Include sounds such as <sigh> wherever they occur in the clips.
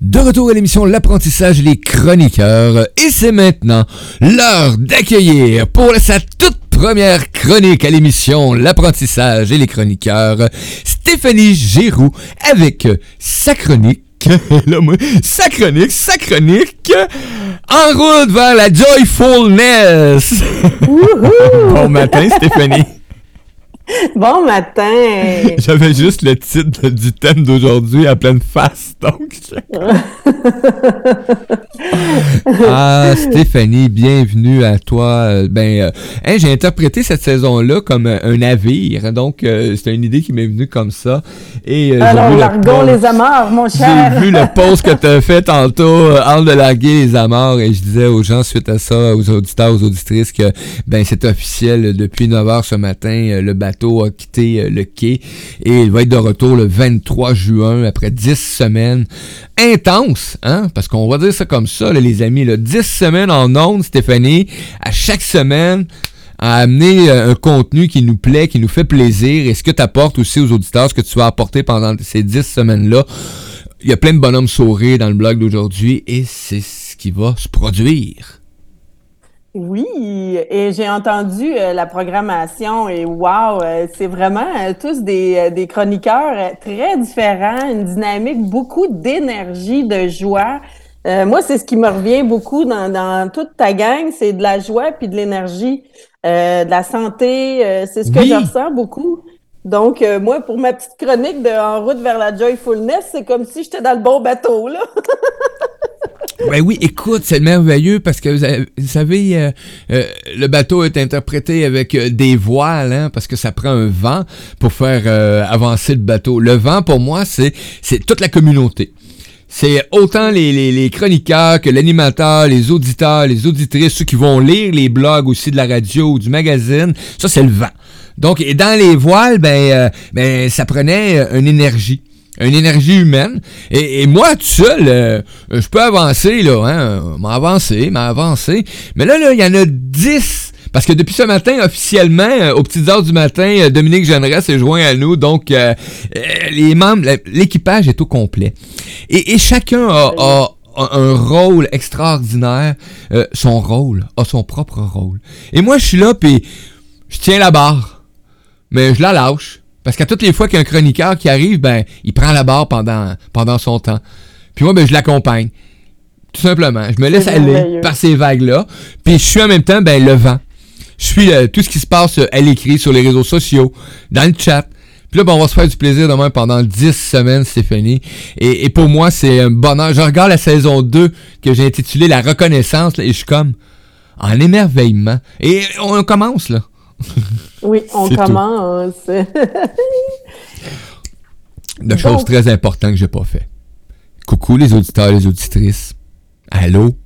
De retour à l'émission L'apprentissage et les chroniqueurs. Et c'est maintenant l'heure d'accueillir pour sa toute première chronique à l'émission L'apprentissage et les chroniqueurs, Stéphanie Giroux avec sa chronique <laughs> là, moi, sa chronique, sa chronique, en route vers la joyfulness. <laughs> bon matin, Stéphanie. <laughs> Bon matin! <laughs> J'avais juste le titre du thème d'aujourd'hui à pleine face, donc. <laughs> ah, Stéphanie, bienvenue à toi. Euh, ben, euh, hein, j'ai interprété cette saison-là comme un navire, donc euh, c'est une idée qui m'est venue comme ça. Et, Alors, largons les amarres, mon cher! J'ai vu le post que tu as fait tantôt, en de larguer les amarres, et je disais aux gens suite à ça, aux auditeurs, aux auditrices, que ben c'est officiel, depuis 9 h ce matin, le bateau a quitté euh, le quai et il va être de retour le 23 juin après 10 semaines intenses, hein? Parce qu'on va dire ça comme ça, les amis, là, 10 semaines en ondes, Stéphanie, à chaque semaine à amener euh, un contenu qui nous plaît, qui nous fait plaisir, et ce que tu apportes aussi aux auditeurs, ce que tu vas apporter pendant ces 10 semaines-là. Il y a plein de bonhommes sourires dans le blog d'aujourd'hui, et c'est ce qui va se produire. Oui, et j'ai entendu euh, la programmation et wow, euh, c'est vraiment euh, tous des, des, chroniqueurs très différents, une dynamique, beaucoup d'énergie, de joie. moi, c'est ce qui me revient beaucoup dans, dans toute ta gang, c'est de la joie puis de l'énergie, de la santé, c'est ce que je ressens beaucoup. Donc, moi, pour ma petite chronique de En route vers la joyfulness, c'est comme si j'étais dans le bon bateau, là. <laughs> Ben oui, écoute, c'est merveilleux parce que vous, savez, euh, euh, le bateau est interprété avec euh, des voiles, hein, parce que ça prend un vent pour faire avancer le bateau. Le vent, pour moi, c'est c'est toute la communauté. C'est autant les, les, les, chroniqueurs que l'animateur, les auditeurs, les auditrices, ceux qui vont lire les blogs aussi de la radio ou du magazine. Ça, c'est le vent. Donc, et dans les voiles, ben, ben ça prenait une énergie une énergie humaine. Et, moi, tout seul, euh, je peux avancer, là, hein, m'avancer, m'avancer. Mais là, là, il y en a 10. Parce que depuis ce matin, officiellement, euh, aux petites heures du matin, euh, Dominique Jeanneret s'est joint à nous. Donc, les membres, l'équipage est au complet. Et, chacun a, un rôle extraordinaire. son rôle a son propre rôle. Et moi, je suis là, puis je tiens la barre. Mais je la lâche. Parce qu'à toutes les fois qu'il y a un chroniqueur qui arrive, ben, il prend la barre pendant, pendant son temps. Puis moi, ben, je l'accompagne. Tout simplement. Je me laisse aller par ces vagues-là. Puis je suis en même temps, ben, le vent. Je suis euh, tout ce qui se passe à l'écrit, sur les réseaux sociaux, dans le chat. Puis là, ben, on va se faire du plaisir demain pendant 10 semaines, Stéphanie. Et, et pour moi, c'est un bonheur. Je regarde la saison 2 que j'ai intitulée La reconnaissance, et je suis comme en émerveillement. Et on commence, là. <laughs> Oui, on commence. De choses très importantes que j'ai pas fait. Coucou les auditeurs et les auditrices. Allô?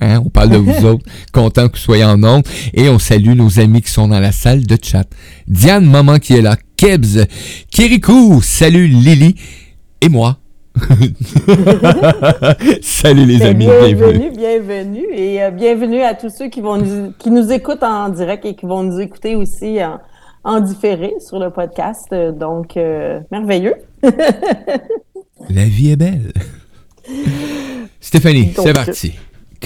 Hein, on parle de vous <laughs> autres. Content que vous soyez en nombre. Et on salue nos amis qui sont dans la salle de chat. Diane Maman qui est là. Kebs. Kirikou. Salut Lily. Et moi. <laughs> Salut les amis, bienvenue. Bienvenue, et euh, bienvenue à tous ceux qui, vont nous, qui nous écoutent en direct et qui vont nous écouter aussi en, différé sur le podcast. Donc, euh, merveilleux. <laughs> La vie est belle. Stéphanie, c'est parti.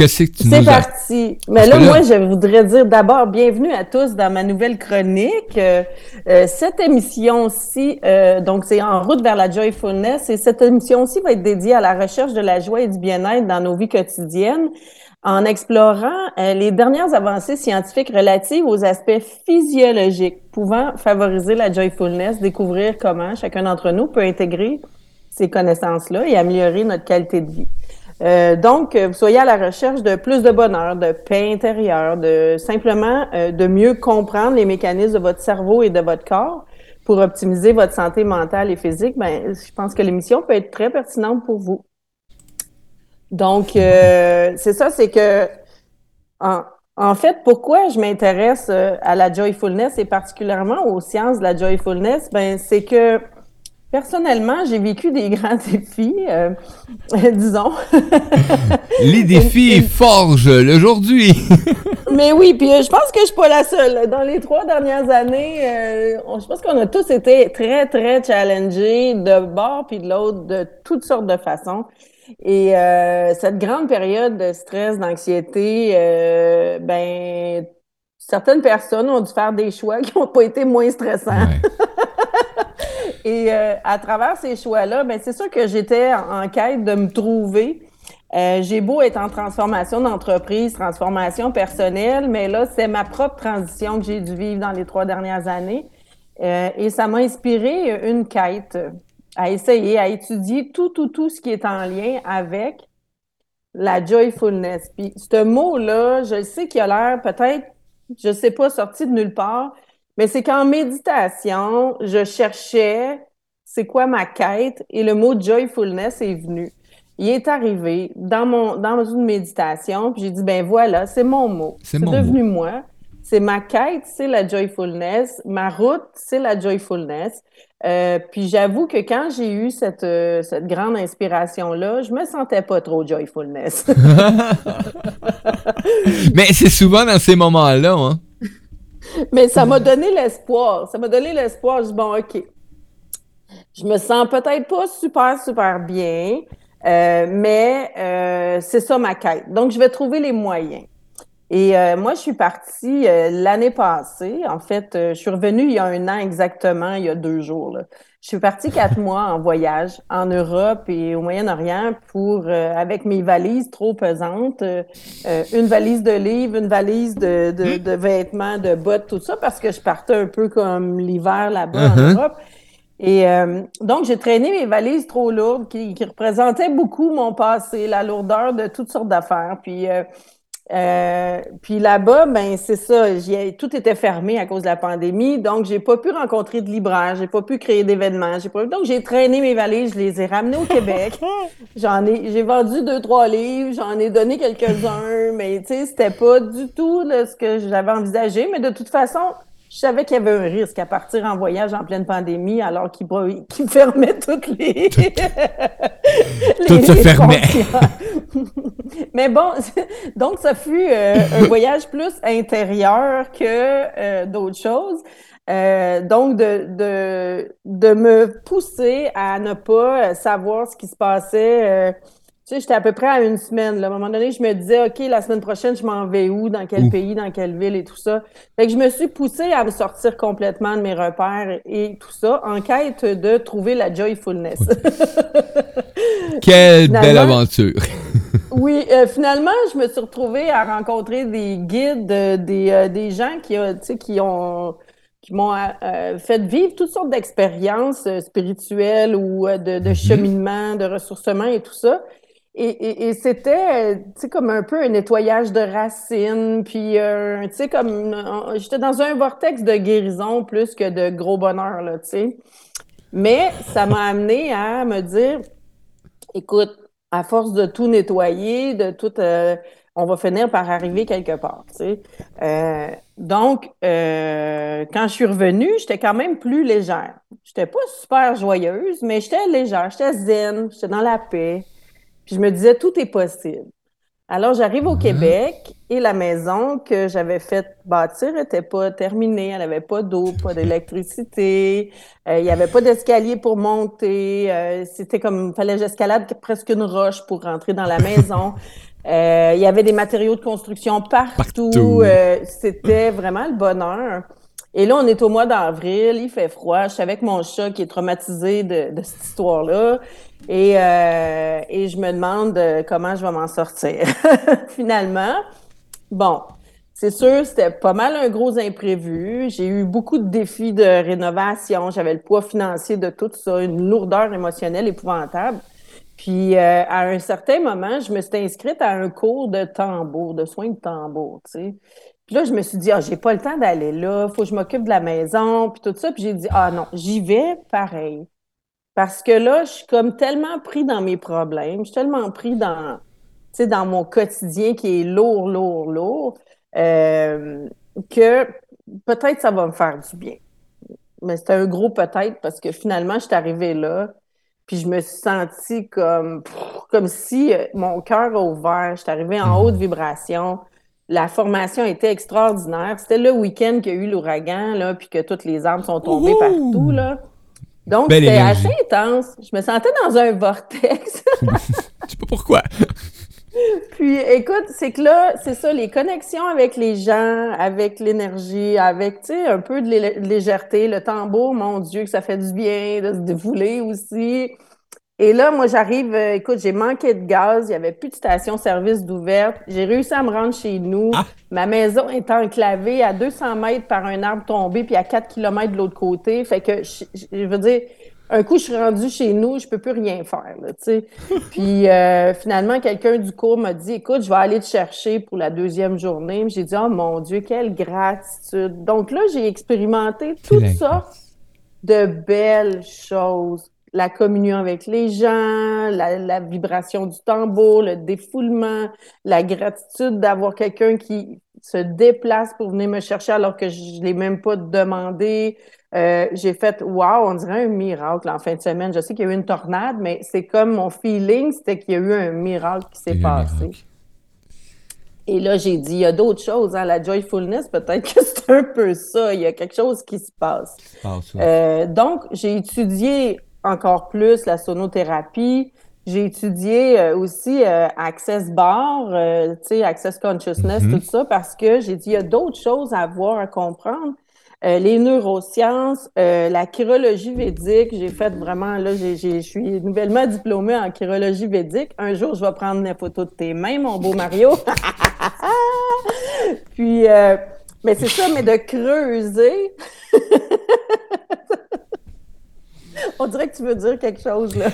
C'est parti. Mais là, moi, je voudrais dire d'abord bienvenue à tous dans ma nouvelle chronique. Euh, euh, cette émission-ci, euh, donc c'est en route vers la joyfulness, et cette émission-ci va être dédiée à la recherche de la joie et du bien-être dans nos vies quotidiennes en explorant les dernières avancées scientifiques relatives aux aspects physiologiques pouvant favoriser la joyfulness, découvrir comment chacun d'entre nous peut intégrer ces connaissances-là et améliorer notre qualité de vie. Euh, donc, vous soyez à la recherche de plus de bonheur, de paix intérieure, de simplement euh, de mieux comprendre les mécanismes de votre cerveau et de votre corps pour optimiser votre santé mentale et physique, ben, je pense que l'émission peut être très pertinente pour vous. Donc, euh, <laughs> c'est ça, c'est que en, en, fait, pourquoi je m'intéresse à la joyfulness et particulièrement aux sciences de la joyfulness, ben, c'est que Personnellement, j'ai vécu des <laughs> grands défis, euh, <laughs> disons. <laughs> Les défis forgent l'aujourd'hui. Mais oui, puis euh, je pense que je suis pas la seule. Dans les trois dernières années, euh, je pense qu'on a tous été très, très challengés de bord puis de l'autre, de toutes sortes de façons. Et cette grande période de stress, d'anxiété, ben certaines personnes ont dû faire des choix qui n'ont pas été moins stressants. Et euh, à travers ces choix-là, ben c'est sûr que j'étais en, quête de me trouver. Euh, j'ai beau être en transformation d'entreprise, transformation personnelle, mais là, c'est ma propre transition que j'ai dû vivre dans les trois dernières années. Euh, et ça m'a inspiré une quête à essayer, à étudier tout, tout, tout ce qui est en lien avec la joyfulness. Puis ce mot-là, je sais qu'il a l'air peut-être, je sais pas, sorti de nulle part, mais c'est qu'en méditation, je cherchais c'est quoi ma quête et le mot joyfulness est venu. Il est arrivé dans mon dans une méditation, puis j'ai dit ben voilà, c'est mon mot. C'est devenu moi. C'est ma quête, c'est la joyfulness. Ma route, c'est la joyfulness. Euh, puis j'avoue que quand j'ai eu cette, euh, cette grande inspiration-là, je me sentais pas trop joyfulness. <laughs> Mais c'est souvent dans ces moments-là, hein? Mais ça m'a donné l'espoir. Ça m'a donné l'espoir. Je dis, bon, OK. Je me sens peut-être pas super, super bien, euh, mais euh, c'est ça ma quête. Donc, je vais trouver les moyens. Et euh, moi, je suis partie l'année passée. En fait, je suis revenue il y a un an exactement, il y a deux jours. Là. Je suis partie quatre <laughs> mois en voyage en Europe et au Moyen-Orient pour, euh, avec mes valises trop pesantes, euh, euh, une valise de livres, une valise de, de, hmm? de, vêtements, de bottes, tout ça, parce que je partais un peu comme l'hiver là-bas en uh-huh. Europe. Et donc, j'ai traîné mes valises trop lourdes qui, qui, représentaient beaucoup mon passé, la lourdeur de toutes sortes d'affaires. Puis, euh, puis là-bas, ben c'est ça, tout était fermé à cause de la pandémie, donc j'ai pas pu rencontrer de libraire, j'ai pas pu créer d'événements, j'ai pas donc j'ai traîné mes valises, je les ai ramenées au Québec. <laughs> j'en ai, j'ai vendu deux trois livres, j'en ai donné quelques-uns, mais tu sais c'était pas du tout ce que j'avais envisagé, mais de toute façon je savais qu'il y avait un risque à partir en voyage en pleine pandémie, alors qu'il qu <laughs> fermait toutes les. Tout <laughs> se fermait. Mais bon, <laughs> donc ça fut euh, un voyage plus intérieur que euh, d'autres choses. Euh, donc, de, de, de me pousser à ne pas savoir ce qui se passait sais, j'étais à peu près à une semaine. À un moment donné, je me disais, OK, la semaine prochaine, je m'en vais où, dans quel pays, dans quelle ville et tout ça. Fait que je me suis poussée à me sortir complètement de mes repères et tout ça, en quête de trouver la joyfulness. <laughs> Quelle belle aventure! <laughs> oui, euh, finalement, je me suis retrouvée à rencontrer des guides, euh, des, euh, des gens qui, qui ont qui m'ont fait vivre toutes sortes d'expériences spirituelles ou de, de, mm-hmm. cheminement, de ressourcement et tout ça. Et, c'était, tu sais, comme un peu un nettoyage de racines, puis, euh, tu sais, comme, j'étais dans un vortex de guérison plus que de gros bonheur, là, tu sais. Mais ça m'a amené à me dire, écoute, à force de tout nettoyer, de tout, euh, on va finir par arriver quelque part, tu sais. Euh, donc, quand je suis revenue, j'étais quand même plus légère. J'étais pas super joyeuse, mais j'étais légère, j'étais zen, j'étais dans la paix. Puis je me disais, tout est possible. Alors, j'arrive au mhm. Québec et la maison que j'avais faite bâtir n'était pas terminée. Elle n'avait pas d'eau, pas d'électricité. Euh, il n'y avait pas d'escalier pour monter. Euh, c'était comme, il fallait que j'escalade presque une roche pour rentrer dans la <laughs> maison. Euh, il y avait des matériaux de construction partout. C'était vraiment le bonheur. Et là, on est au mois d'avril, il fait froid. Je suis avec mon chat qui est traumatisé de, cette histoire-là. Et, euh, et, je me demande euh, comment je vais m'en sortir. <laughs> Finalement, bon, c'est sûr, c'était pas mal un gros imprévu. J'ai eu beaucoup de défis de rénovation. J'avais le poids financier de tout ça, une lourdeur émotionnelle épouvantable. Puis, euh, à un certain moment, je me suis inscrite à un cours de tambour, de soins de tambour, tu sais. Puis là, je me suis dit, ah, j'ai pas le temps d'aller là, faut que je m'occupe de la maison, puis tout ça. Puis j'ai dit, ah non, j'y vais pareil. Parce que là, je suis comme tellement pris dans mes problèmes, je suis tellement pris dans, dans mon quotidien qui est lourd, lourd, lourd, euh, que peut-être ça va me faire du bien. mais c'était un gros peut-être parce que finalement, je suis arrivée là, puis je me suis sentie comme, comme si euh, mon cœur a ouvert. Je suis arrivée en haute vibration. La formation était extraordinaire. C'était le week-end qu'il y a eu l'ouragan, là, puis que toutes les arbres sont tombés partout, là. Donc, c'était assez intense. Je me sentais dans un vortex. <laughs> Je sais pas pourquoi. Puis, écoute, c'est que là, c'est ça, les connexions avec les gens, avec l'énergie, avec, tu sais, un peu de légèreté, le tambour, mon Dieu, que ça fait du bien de se défouler aussi. Et là, moi, j'arrive, euh, écoute, j'ai manqué de gaz, il n'y avait plus de station-service d'ouverte. J'ai réussi à me rendre chez nous. Ah. Ma maison est enclavée à 200 mètres par un arbre tombé, puis à 4 km de l'autre côté. Fait que, je, veux dire, un coup, je suis rendue chez nous, je peux plus rien faire, tu sais. <laughs> puis euh, finalement, quelqu'un du cours m'a dit, écoute, je vais aller te chercher pour la deuxième journée. J'ai dit, oh mon Dieu, quelle gratitude. Donc là, j'ai expérimenté toutes sortes de belles choses la communion avec les gens, la, vibration du tambour, le défoulement, la gratitude d'avoir quelqu'un qui se déplace pour venir me chercher alors que je ne l'ai même pas demandé. Euh, j'ai fait wow, on dirait un miracle en fin de semaine. Je sais qu'il y a eu une tornade, mais c'est comme mon feeling, c'était qu'il y a eu un miracle qui s'est passé. Et là, j'ai dit, il y a d'autres choses. Hein? La joyfulness, peut-être que <laughs> c'est un peu ça. Il y a quelque chose qui se passe. Euh, donc, j'ai étudié encore plus la sonothérapie. J'ai étudié euh, aussi euh, Access Bar, euh, Access Consciousness, mm-hmm. tout ça, parce que j'ai dit, il y a d'autres choses à voir, à comprendre. les neurosciences, la chirologie védique, j'ai fait vraiment, là, je suis nouvellement diplômée en chirologie védique. Un jour, je vais prendre une photo de tes mains, mon beau Mario. <laughs> Puis, mais c'est ça, mais de creuser. <laughs> On dirait que tu veux dire quelque chose, là.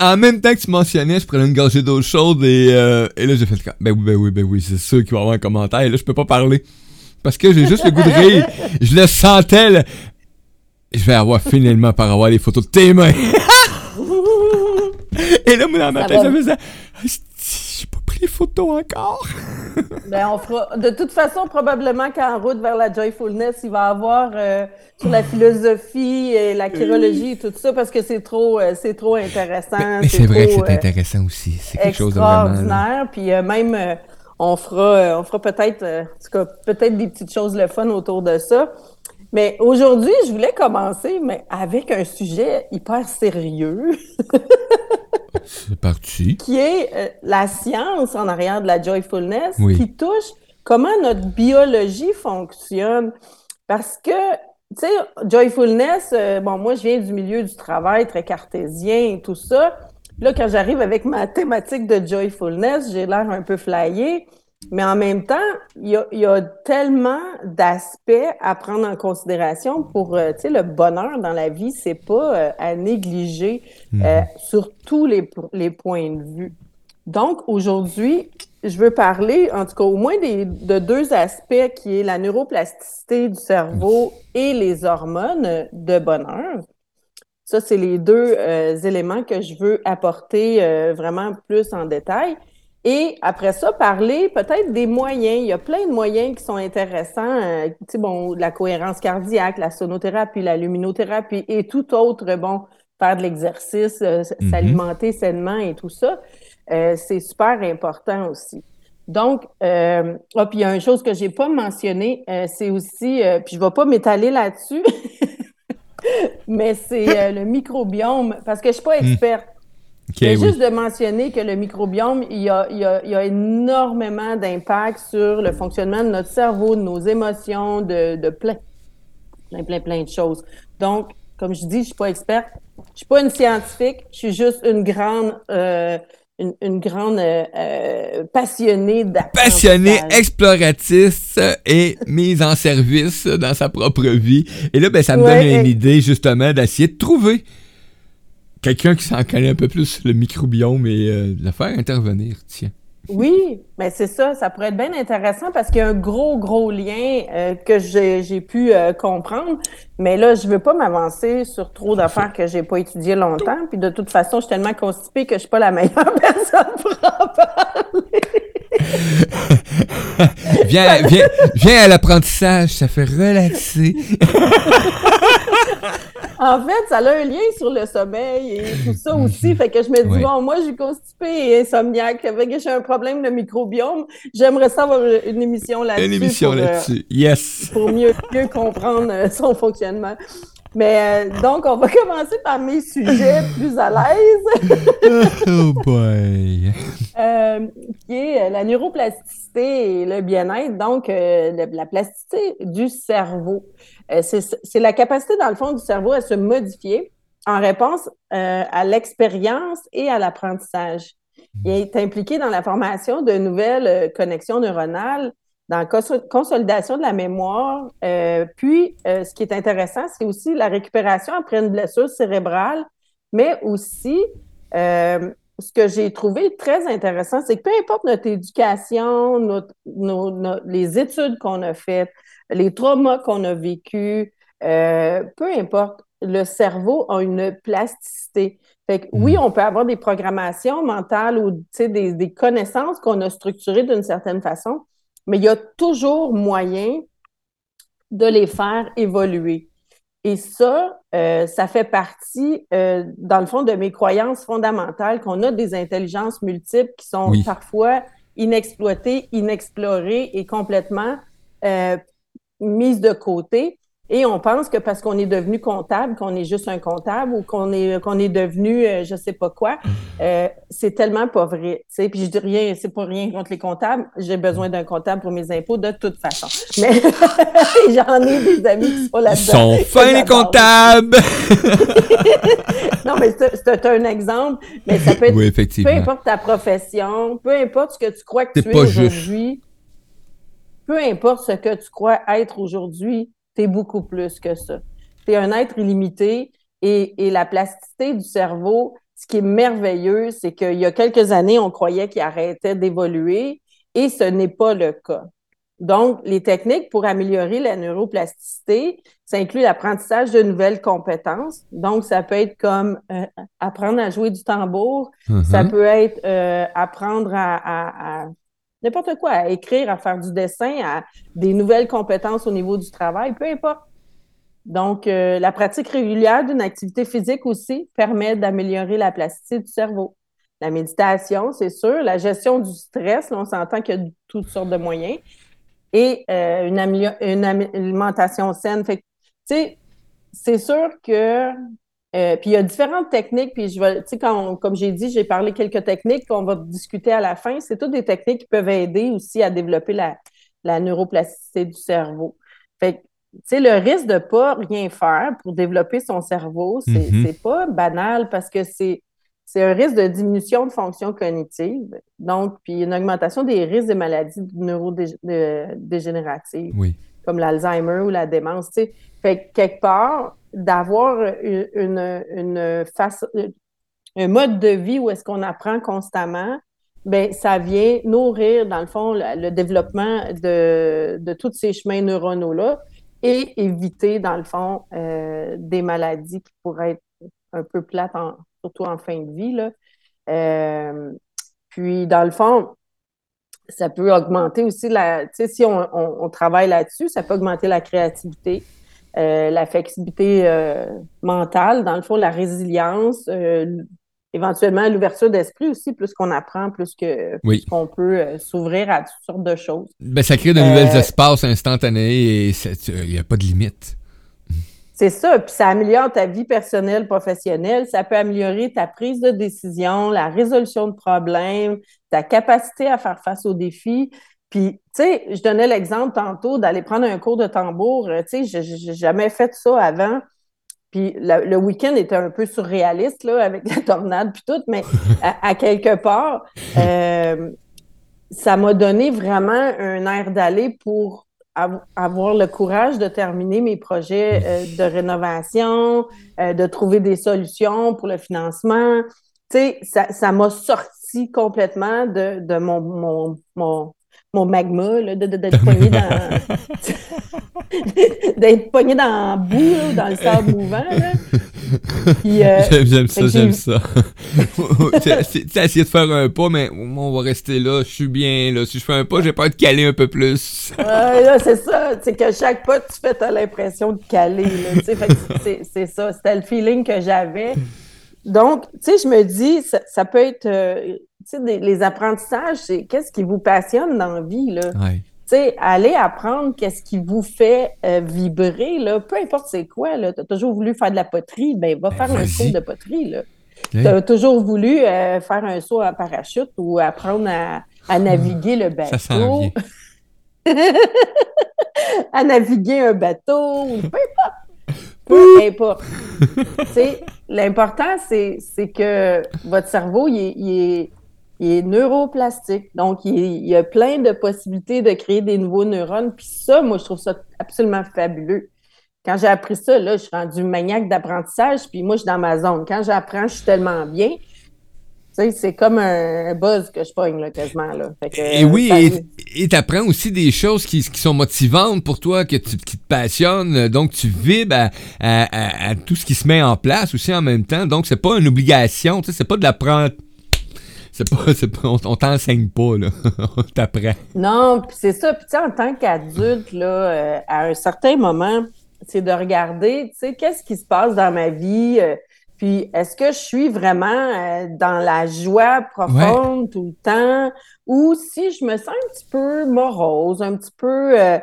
En, même temps que tu mentionnais, je prenais une gorgée d'eau chaude et, euh, et là j'ai fait ben oui, ben oui, ben oui, c'est sûr qu'il va y avoir un commentaire. Et là, je peux pas parler. Parce que j'ai juste le goût de rire. <laughs> Je le sentais, là. Je vais avoir finalement par avoir les photos de tes mains. <laughs> et là, moi, dans ma tête, je faisais photos encore. <laughs> ben, on fera. De toute façon, probablement qu'en route vers la joyfulness, il va y avoir euh, sur la philosophie et la chirologie et tout ça, parce que c'est trop, euh, c'est trop intéressant. Mais, c'est vrai que c'est euh, intéressant aussi. C'est quelque chose de vraiment. Extraordinaire. Puis même, on fera, on fera peut-être, peut-être des petites choses le fun autour de ça. Mais aujourd'hui, je voulais commencer, mais avec un sujet hyper sérieux. <laughs> Qui est euh, la science en arrière de la joyfulness, qui touche comment notre biologie fonctionne. Parce que, tu sais, joyfulness, euh, bon, moi, je viens du milieu du travail très cartésien et tout ça. Là, quand j'arrive avec ma thématique de joyfulness, j'ai l'air un peu flyé. Mais en même temps, il y a, tellement d'aspects à prendre en considération pour, euh, tu sais, le bonheur dans la vie, c'est pas euh, à négliger euh, mhm. sur tous les, les, points de vue. Donc, aujourd'hui, je veux parler, en tout cas, au moins des, de deux aspects qui est la neuroplasticité du cerveau et les hormones de bonheur. Ça, c'est les deux éléments que je veux apporter vraiment plus en détail. Et après ça, parler peut-être des moyens. Il y a plein de moyens qui sont intéressants. Euh, tu sais, bon, la cohérence cardiaque, la sonothérapie, la luminothérapie et tout autre, bon, faire de l'exercice, euh, mm-hmm. s'alimenter sainement et tout ça, euh, c'est super important aussi. Donc, euh, oh, puis il y a une chose que j'ai pas mentionnée, c'est aussi, puis je vais pas m'étaler là-dessus, <laughs> mais c'est le microbiome, parce que je suis pas mm. Okay, juste de mentionner que le microbiome, il y a, il y a, il y a énormément d'impact sur le fonctionnement de notre cerveau, de nos émotions, de, de plein, plein, plein, plein de choses. Donc, comme je dis, je suis pas experte, je suis pas une scientifique, je suis juste une grande, euh, une, une, grande euh, euh passionnée Passionnée, exploratrice et mise en service dans sa propre vie. Et là, ben, ça me donne une idée justement d'essayer de trouver quelqu'un qui s'en connaît un peu plus le microbiome et euh, de le faire intervenir, tiens. Oui, mais c'est ça, ça pourrait être bien intéressant parce qu'il y a un gros, gros lien euh, que j'ai pu euh, comprendre. Mais là, je veux pas m'avancer sur trop d'affaires que j'ai pas étudiées longtemps. Puis de toute façon, je suis tellement constipée que je suis pas la meilleure <laughs> personne pour en parler. viens, viens, viens à l'apprentissage, ça fait relaxer. <laughs> en fait, ça a un lien sur le sommeil et tout ça aussi. Fait que je me dis, bon, moi, je suis constipée et insomniaque. Fait que j'ai un problème de microbiome. J'aimerais savoir une émission là-dessus. Une émission euh, là-dessus. yes. Pour mieux, mieux comprendre euh, son fonctionnement. Mais euh, donc, on va commencer par mes sujets <laughs> plus à l'aise. <laughs> oh boy! Euh, qui est euh, la neuroplasticité et le bien-être. Donc, la plasticité du cerveau. c'est la capacité, dans le fond, du cerveau à se modifier en réponse à l'expérience et à l'apprentissage. Il est impliqué dans la formation de nouvelles connexions neuronales dans la consolidation de la mémoire. Euh, puis, euh, ce qui est intéressant, c'est aussi la récupération après une blessure cérébrale, mais aussi, euh, ce que j'ai trouvé très intéressant, c'est que peu importe notre éducation, les études qu'on a faites, les traumas qu'on a vécus, peu importe, le cerveau a une plasticité. Fait que, oui, hmm. on peut avoir des programmations mentales ou des, des connaissances qu'on a structurées d'une certaine façon, mais il y a toujours moyen de les faire évoluer. Et ça, euh, ça fait partie, euh, dans le fond, de mes croyances fondamentales qu'on a des intelligences multiples qui sont parfois inexploitées, inexplorées et complètement euh, mises de côté. Et on pense que parce qu'on est devenu comptable, qu'on est juste un comptable ou qu'on est qu'on est devenu euh, je sais pas quoi, euh, c'est tellement pas vrai. Puis je dis rien, c'est pas rien contre les comptables. J'ai besoin d'un comptable pour mes impôts de toute façon. Mais <laughs> j'en ai des amis qui sont là-dedans. Ils sont fins les comptables. <laughs> non, mais c'est un exemple. Mais ça peut être peu importe ta profession, peu importe ce que tu crois que tu es aujourd'hui, peu importe ce que tu crois être aujourd'hui tu es beaucoup plus que ça. Tu es un être illimité et, la plasticité du cerveau, ce qui est merveilleux, c'est qu'il y a quelques années, on croyait qu'il arrêtait d'évoluer et ce n'est pas le cas. Donc, les techniques pour améliorer la neuroplasticité, ça inclut l'apprentissage de nouvelles compétences. Donc, ça peut être comme euh, apprendre à jouer du tambour, ça mm-hmm. peut être euh, apprendre à n'importe quoi, à écrire, à faire du dessin, à des nouvelles compétences au niveau du travail, peu importe. Donc, euh, la pratique régulière d'une activité physique aussi permet d'améliorer la plasticité du cerveau. La méditation, c'est sûr. La gestion du stress, on s'entend qu'il y a toutes sortes de moyens. Et euh, une, une, alimentation saine. Fait tu sais, c'est sûr que euh, puis il y a différentes techniques, puis je vais, tu sais, comme j'ai dit, j'ai parlé quelques techniques qu'on va discuter à la fin. C'est toutes des techniques qui peuvent aider aussi à développer la, la neuroplasticité du cerveau. Fait tu sais, le risque de pas rien faire pour développer son cerveau, c'est mm-hmm. pas banal parce que c'est c'est un risque de diminution de fonction cognitive, donc, puis une augmentation des risques de maladies neurodégénératives, oui. comme l'Alzheimer ou la démence. Tu sais. Fait que quelque part, d'avoir une, une, face, un mode de vie où est-ce qu'on apprend constamment, ben ça vient nourrir, dans le fond, le, développement de, de tous ces chemins neuronaux-là et éviter, dans le fond, euh, des maladies qui pourraient être un peu plates, surtout en fin de vie. Là. Euh, puis, dans le fond, ça peut augmenter aussi la. Tu sais, si on travaille là-dessus, ça peut augmenter la créativité. Euh, la flexibilité euh, mentale, dans le fond, la résilience, euh, éventuellement l'ouverture d'esprit aussi, plus qu'on apprend, plus que qu'on peut s'ouvrir à toutes sortes de choses. Ben, ça crée de nouveaux espaces instantanés et il n'y a pas de limite. C'est ça, puis ça améliore ta vie personnelle, professionnelle, ça peut améliorer ta prise de décision, la résolution de problèmes, ta capacité à faire face aux défis. Puis, tu sais, je donnais l'exemple tantôt d'aller prendre un cours de tambour. Euh, tu sais, j'ai jamais fait ça avant. Puis le, week-end était un peu surréaliste, là, avec <laughs> la tornade puis tout, mais à, quelque part, euh, ça m'a donné vraiment un air d'aller pour avoir le courage de terminer mes projets euh, de rénovation, de trouver des solutions pour le financement. Tu sais, ça m'a sorti complètement de, de mon, mon mon magma, d'être pogné dans. <laughs> d'être pogné dans la boue, dans le sable mouvant. Euh, <laughs> j'aime ça, j'aime ça. <laughs> tu as essayé de faire un pas, mais on va rester là, je suis bien. Là. Si je fais un pas, j'ai peur de caler un peu plus. là, c'est ça. C'est que chaque pas tu fais, tu as l'impression de caler. C'est ça. C'était le feeling que j'avais. Donc, tu sais, je me dis, ça, peut être, euh, les apprentissages, c'est qu'est-ce qui vous passionne dans la vie, là? Tu sais, aller apprendre qu'est-ce qui vous fait euh, vibrer, là, peu importe c'est quoi, là. T'as toujours voulu faire de la poterie, ben va ben, faire un saut de poterie, là. Tu as toujours voulu euh, faire un saut en parachute ou apprendre à, à naviguer le bateau. <laughs> À naviguer un bateau, peu importe peu importe. L'important, c'est que votre cerveau, il est, neuroplastique. Donc, il, y a plein de possibilités de créer des nouveaux neurones. Puis ça, moi, je trouve ça absolument fabuleux. Quand j'ai appris ça, là, je suis rendue maniaque d'apprentissage, puis moi, je suis dans ma zone. Quand j'apprends, je suis tellement bien c'est comme un buzz que je pogne, là, quasiment. Là. et oui, et tu apprends aussi des choses qui, sont motivantes pour toi, que tu, qui te passionnent. Donc, tu vibres à, tout ce qui se met en place aussi en même temps. Donc, c'est pas une obligation. C'est pas de l'apprendre. C'est pas, on, t'enseigne pas, là. <laughs> on t'apprend. Non, puis c'est ça. Puis, tu sais, en tant qu'adulte, là, euh, à un certain moment, c'est de regarder, tu sais, qu'est-ce qui se passe dans ma vie. Euh, puis, est-ce que je suis vraiment euh, dans la joie profonde tout le temps ou si je me sens un petit peu morose, un petit peu euh,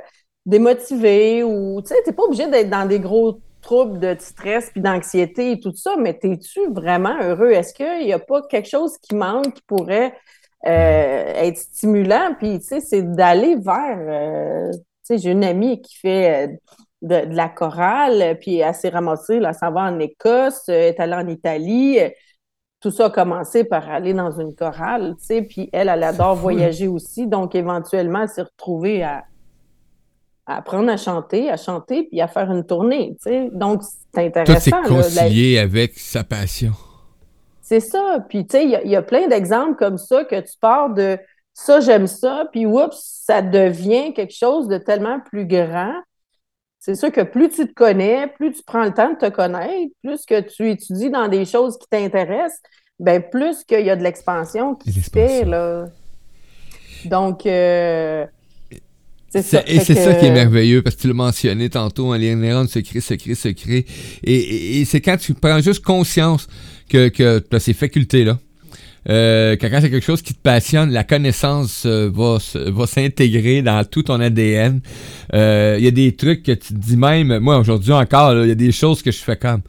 démotivée ou, tu sais, t'es pas obligé d'être dans des gros troubles de stress puis d'anxiété et tout ça, mais es-tu vraiment heureux? Est-ce qu'il n'y a pas quelque chose qui manque qui pourrait euh, être stimulant? Puis, tu sais, c'est d'aller vers... tu sais, j'ai une amie qui fait de, la chorale, puis elle s'est ramassée, là, ça va en Écosse, elle est allée en Italie. Tout ça a commencé par aller dans une chorale, tu sais, puis elle, elle adore voyager aussi, donc éventuellement, elle s'est retrouvée à, apprendre à chanter, à chanter, puis à faire une tournée, tu sais. Donc, c'est intéressant. Tout s'est concilié avec sa passion. C'est ça. Puis, tu sais, il y, a plein d'exemples comme ça que tu pars de ça, j'aime ça, puis oups, ça devient quelque chose de tellement plus grand c'est sûr que plus tu te connais, plus tu prends le temps de te connaître, plus que tu étudies dans des choses qui t'intéressent, ben plus qu'il y a de l'expansion qui se fait. Là. Donc, euh, c'est ça. Et c'est ça qui est merveilleux, parce que tu l'as mentionné tantôt, en lien secret, secret, secret. Et, et, c'est quand tu prends juste conscience que, que tu as ces facultés-là, euh, quand c'est quelque chose qui te passionne, la connaissance euh, va, va s'intégrer dans tout ton ADN. Euh, il y a des trucs que tu te dis même, moi aujourd'hui encore, il y a des choses que je fais comme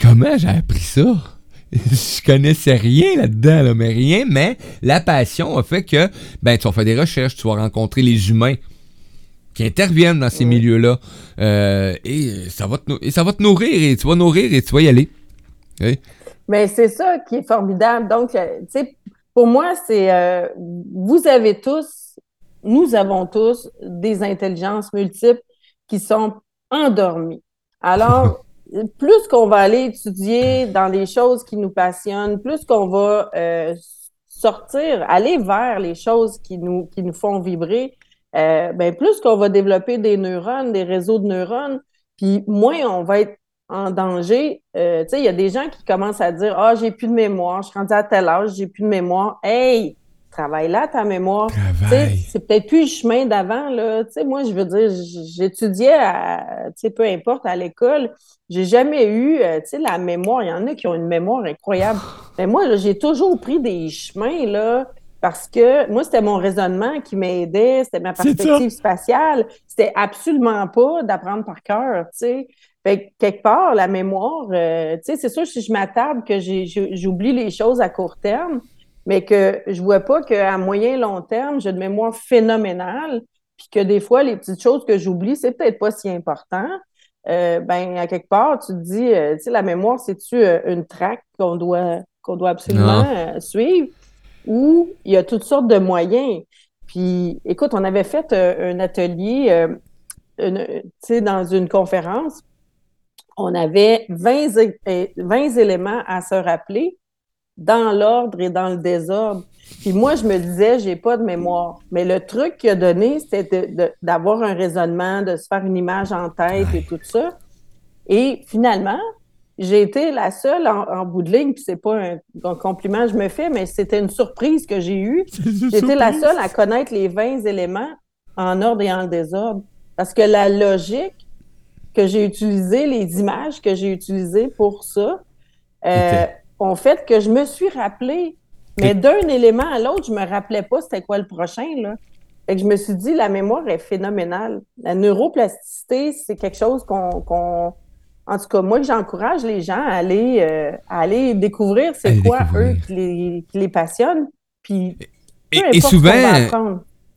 Comment j'ai appris ça? <laughs> je connaissais rien là-dedans, mais rien, mais la passion a fait que ben tu vas faire des recherches, tu vas rencontrer les humains qui interviennent dans ces milieux-là. et ça va te et ça va te nourrir et tu vas nourrir et tu vas y aller. Mais c'est ça qui est formidable. Donc, euh, tu sais, pour moi, c'est euh, vous avez tous, nous avons tous des intelligences multiples qui sont endormies. Alors, <laughs> plus qu'on va aller étudier dans les choses qui nous passionnent, plus qu'on va euh, sortir, aller vers les choses qui nous, qui nous font vibrer, ben plus qu'on va développer des neurones, des réseaux de neurones, puis moins on va être en danger. Euh, tu sais, il y a des gens qui commencent à dire Ah, j'ai plus de mémoire, je suis rendu à tel âge, j'ai plus de mémoire. Hey, travaille là ta mémoire. C'est peut-être plus le chemin d'avant. là. Moi, je veux dire, j'étudiais, peu importe, à l'école. J'ai jamais eu, euh, la mémoire. Il y en a qui ont une mémoire incroyable. <sighs> Mais moi, j'ai toujours pris des chemins, là. Parce que moi, c'était mon raisonnement qui m'aidait, c'était ma perspective spatiale. C'était absolument pas d'apprendre par cœur, tu sais. Fait quelque part, la mémoire, euh, tu sais, c'est sûr, si je m'attarde que j'oublie les choses à court terme, mais que je vois pas qu'à moyen long terme, j'ai une mémoire phénoménale, puis que des fois, les petites choses que j'oublie, c'est peut-être pas si important. Euh, ben, à quelque part, tu te dis, euh, tu sais, la mémoire, c'est-tu une traque qu'on doit, qu'on doit absolument suivre? Ou il y a toutes sortes de moyens? Puis, écoute, on avait fait un atelier, tu sais, dans une conférence, on avait 20, 20 éléments à se rappeler dans l'ordre et dans le désordre. Puis moi, je me disais, j'ai pas de mémoire. Mais le truc qu'il a donné, c'était d'avoir un raisonnement, de se faire une image en tête et tout ça. Et finalement, j'ai été la seule en, bout de ligne, puis c'est pas un, compliment que je me fais, mais c'était une surprise que j'ai eue. J'étais la seule à connaître les 20 éléments en ordre et en désordre. Parce que la logique que j'ai utilisée, les images que j'ai utilisées pour ça, euh, ont fait que je me suis rappelée. Mais d'un élément à l'autre, je me rappelais pas c'était quoi le prochain, là. Fait que je me suis dit, la mémoire est phénoménale. La neuroplasticité, c'est quelque chose qu'on en tout cas, moi, j'encourage les gens à aller, euh, aller découvrir c'est quoi, eux, qui les, qui les passionne. Puis, et, souvent,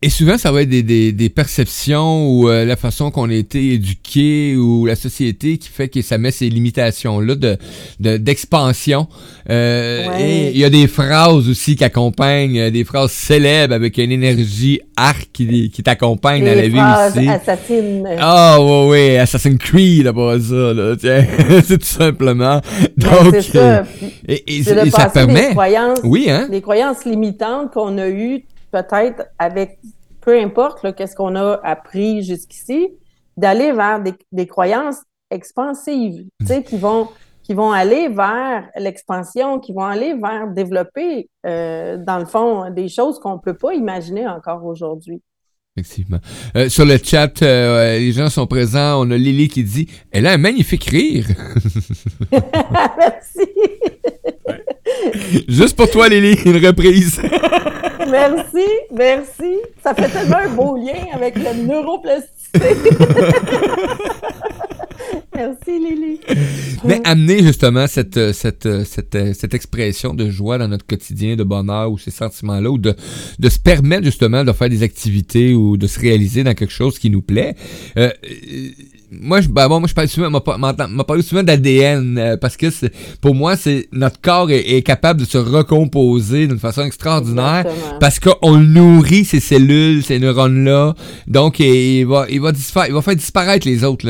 et souvent, ça va être des, des, des perceptions ou euh, la façon qu'on a été éduqué ou la société qui fait que ça met ces limitations-là de, d'expansion. Euh, Et il y a des phrases aussi qui accompagnent, euh, des phrases célèbres avec une énergie arc qui, qui t'accompagne dans la vie aussi. Assassin. Ah oui, oui, Assassin's Creed d'abord ça, là, tiens, <laughs> c'est tout simplement. Donc, ça. Euh, et, et, ça permet... croyances, oui, hein? Les croyances limitantes qu'on a eues peut-être avec peu importe qu'est-ce qu'on a appris jusqu'ici, d'aller vers des, croyances expansives, qui vont qui vont aller vers l'expansion, qui vont aller vers développer, euh, dans le fond, des choses qu'on ne peut pas imaginer encore aujourd'hui. Effectivement. Euh, sur le chat, euh, les gens sont présents. On a Lily qui dit Elle a un magnifique rire. <laughs> Merci. <laughs> Juste pour toi, Lily, une reprise. <laughs> merci, merci. Ça fait tellement un beau lien avec la neuroplasticité. <laughs> merci, Lily. Mais amener justement cette, cette, cette, cette, expression de joie dans notre quotidien, de bonheur ou ces sentiments-là, ou de, se permettre justement de faire des activités ou de se réaliser dans quelque chose qui nous plaît. Euh, moi, je, ben bon, moi, je parle souvent, m'a parlé souvent d'ADN euh, parce que pour moi, c'est notre corps est, capable de se recomposer d'une façon extraordinaire parce qu'on nourrit ces cellules, ces neurones-là. Donc, il va, il va, il va faire disparaître les autres.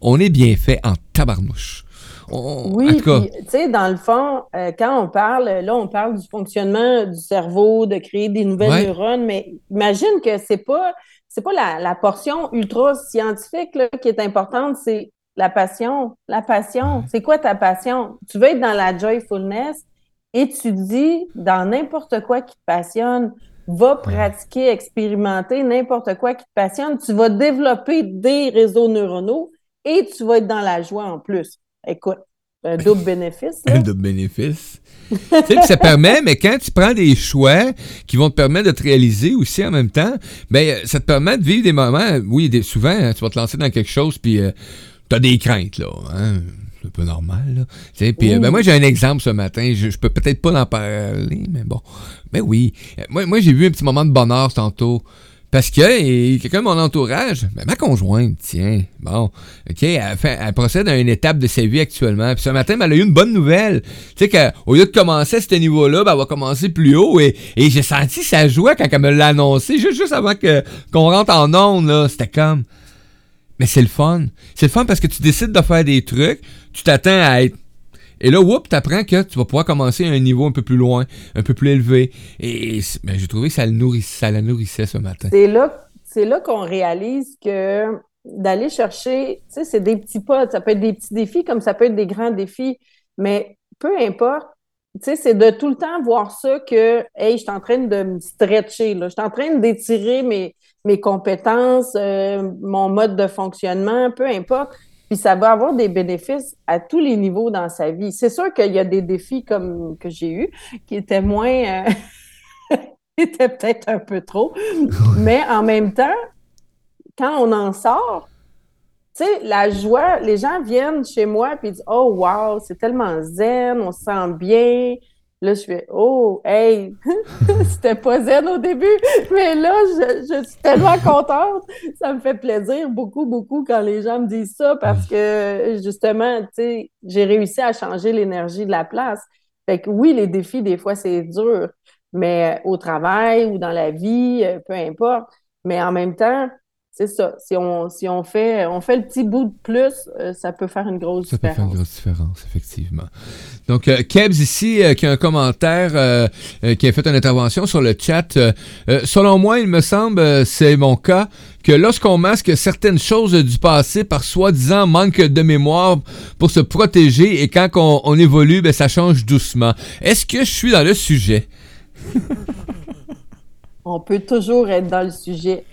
On est bien fait en tabarnouche. oui, tu sais, dans le fond, euh, quand on parle, là, on parle du fonctionnement du cerveau, de créer des nouvelles neurones, mais imagine que c'est pas c'est pas la, portion ultra scientifique qui est importante, c'est la passion. La passion, c'est quoi ta passion? Tu veux être dans la joyfulness et tu dis dans n'importe quoi qui te passionne, va pratiquer, expérimenter n'importe quoi qui te passionne, tu vas développer des réseaux neuronaux et tu vas être dans la joie en plus. Écoute, un double bénéfice. <laughs> Un double bénéfice. tu sais, ça permet, mais quand tu prends des choix qui vont te permettre de te réaliser aussi en même temps, ben ça te permet de vivre des moments. Oui, souvent, hein, tu vas te lancer dans quelque chose, puis euh, tu as des craintes, là. Hein? C'est un peu normal, là. Puis, euh, ben, moi, j'ai un exemple ce matin. Je, je peux peut-être pas en parler, mais bon. Mais oui. Moi, moi j'ai vu un petit moment de bonheur tantôt. Parce que quelqu'un de mon entourage, ben, ma conjointe, tiens, bon, OK, elle, procède à une étape de sa vie actuellement. Puis ce matin, ben, elle a eu une bonne nouvelle. Tu sais qu'au lieu de commencer à ce niveau-là, ben, elle va commencer plus haut. Et, j'ai senti sa joie quand elle me l'a annoncé, juste, avant qu'on rentre en onde, là. C'était comme. Mais c'est le fun. C'est le fun parce que tu décides de faire des trucs, tu t'attends à être et là, whoop, t'apprends que tu vas pouvoir commencer à un niveau un peu plus loin, un peu plus élevé. Et ben, j'ai trouvé que ça, le ça la nourrissait ce matin. C'est là, là qu'on réalise que d'aller chercher, tu sais, c'est des petits pas. Ça peut être des petits défis comme ça peut être des grands défis. Mais peu importe, tu sais, c'est de tout le temps voir ça que, hey, je suis en train de me stretcher, là. Je suis en train d'étirer mes, mes compétences, euh, mon mode de fonctionnement, peu importe. Puis ça va avoir des bénéfices à tous les niveaux dans sa vie. C'est sûr qu'il y a des défis comme que j'ai eu qui étaient moins euh, <laughs> qui étaient peut-être un peu trop. Mais en même temps, quand on en sort, tu sais, la joie, les gens viennent chez moi et disent Oh wow, c'est tellement zen, on se sent bien, Là, je fais Oh, hey, <laughs> c'était pas zen au début, mais là, je, suis tellement contente. Ça me fait plaisir beaucoup, beaucoup quand les gens me disent ça parce que justement, tu sais, j'ai réussi à changer l'énergie de la place. Fait que oui, les défis, des fois, c'est dur, mais au travail ou dans la vie, euh, peu importe. Mais en même temps, c'est ça. Si on, si on fait, on fait le petit bout de plus, euh, ça peut faire une grosse différence. Ça peut faire une grosse différence, effectivement. Donc, euh, Kebs ici, euh, qui a un commentaire, qui a fait une intervention sur le chat. selon moi, il me semble, c'est mon cas, que lorsqu'on masque certaines choses du passé par soi-disant manque de mémoire pour se protéger et quand on, évolue, ben, ça change doucement. Est-ce que je suis dans le sujet? <laughs> on peut toujours être dans le sujet. <laughs>